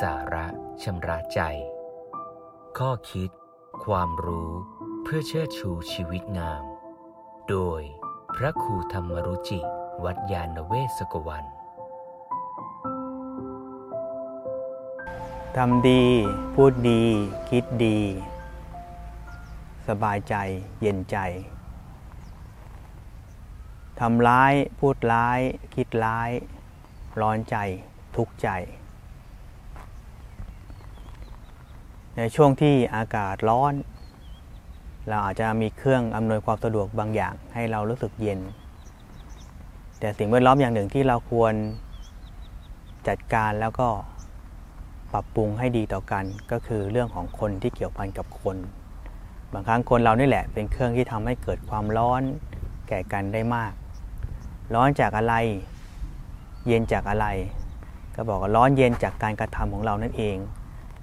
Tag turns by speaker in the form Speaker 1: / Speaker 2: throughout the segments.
Speaker 1: สาระชำระใจ ข้อคิด ความรู้เพื่อเชิดชูชีวิตงาม โดยพระครูธรรมรุจิ วัดยาณเวศกวัน
Speaker 2: ทำดี พูดดี คิดดี สบายใจเย็นใจทำร้าย พูดร้าย คิดร้าย ร้อนใจ ทุกข์ใจ ในช่วงที่อากาศร้อน เราอาจจะมีเครื่องอำนวยความสะดวกบางอย่างให้เรารู้สึกเย็น แต่สิ่งแวดล้อมอย่างหนึ่งที่เราควรจัดการแล้วก็ปรับปรุงให้ดีต่อกันก็คือเรื่องของคนที่เกี่ยวพันกับคน บางครั้งคนเรานี่แหละเป็นเครื่องที่ทำให้เกิดความร้อนแก่กันได้มาก ร้อนจากอะไร เย็นจากอะไร ก็บอกว่าร้อนเย็นจากการกระทำของเรานั่นเอง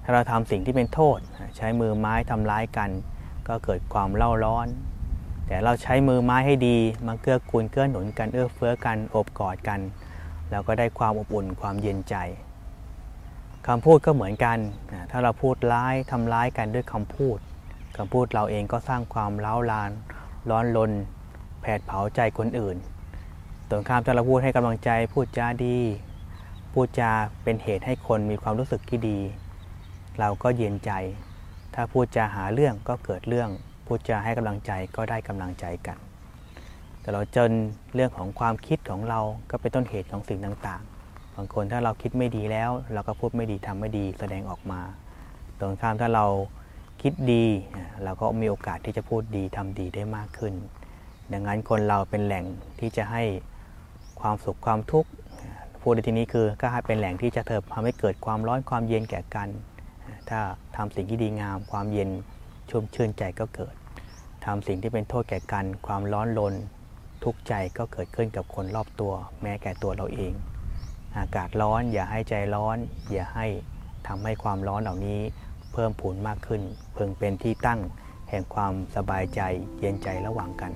Speaker 2: ถ้าเราทำสิ่งที่เป็นโทษ ใช้มือไม้ทำร้ายกัน ก็เกิดความเล่าร้อน แต่เราใช้มือไม้ให้ดีมาเกื้อกูลเกื้อหนุนกันเอื้อเฟื้อกันอบกอดกันเราก็ได้ความอบอุ่นความเย็นใจคำพูดก็เหมือนกัน ถ้าเราพูดร้ายทำร้ายกันด้วยคำพูดคำพูดเราเองก็สร้างความเล้าลาน ร้อนลนแผดเผาใจคนอื่นตรงข้ามถ้าเราพูดให้กำลังใจพูดจาดี พูดจาเป็นเหตุให้คนมีความรู้สึกที่ดี เราก็เย็นใจ ถ้าพูดจาหาเรื่องก็เกิดเรื่อง พูดจาให้กำลังใจก็ได้กำลังใจกัน แต่เราจนเรื่องของความคิดของเราก็เป็นต้นเหตุของสิ่งต่างๆ บางคนถ้าเราคิดไม่ดีแล้ว เราก็พูดไม่ดีทำไม่ดีแสดงออกมา ตรงข้ามถ้าเราคิดดี เราก็มีโอกาสที่จะพูดดีทำดีได้มากขึ้น ดังนั้นคนเราเป็นแหล่งที่จะให้ความสุขความทุกข์พูดในที่นี้คือก็ให้เป็นแหล่งที่จะเถิบทำให้เกิดความร้อนความเย็นแก่กัน ถ้าทำสิ่งที่ดีงาม ความเย็นชุ่มชื่นใจก็เกิดทำสิ่งที่เป็นโทษแก่กัน ความร้อนรนทุกข์ใจก็เกิดขึ้นกับคนรอบตัว แม้แก่ตัวเราเอง อากาศร้อนอย่าให้ใจร้อน อย่าให้ทำให้ความร้อนเหล่านี้เพิ่มผูนมากขึ้น เพิ่งเป็นที่ตั้งแห่งความสบายใจเย็นใจระหว่างกัน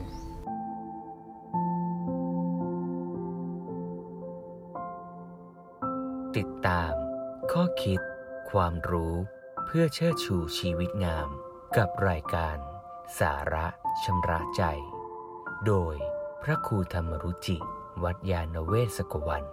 Speaker 1: ติดตาม ข้อคิด ความรู้ เพื่อเชิดชูชีวิตงามกับรายการ สาระชำระใจ โดยพระครูธรรมรุจิ วัดยาณเวศกวัน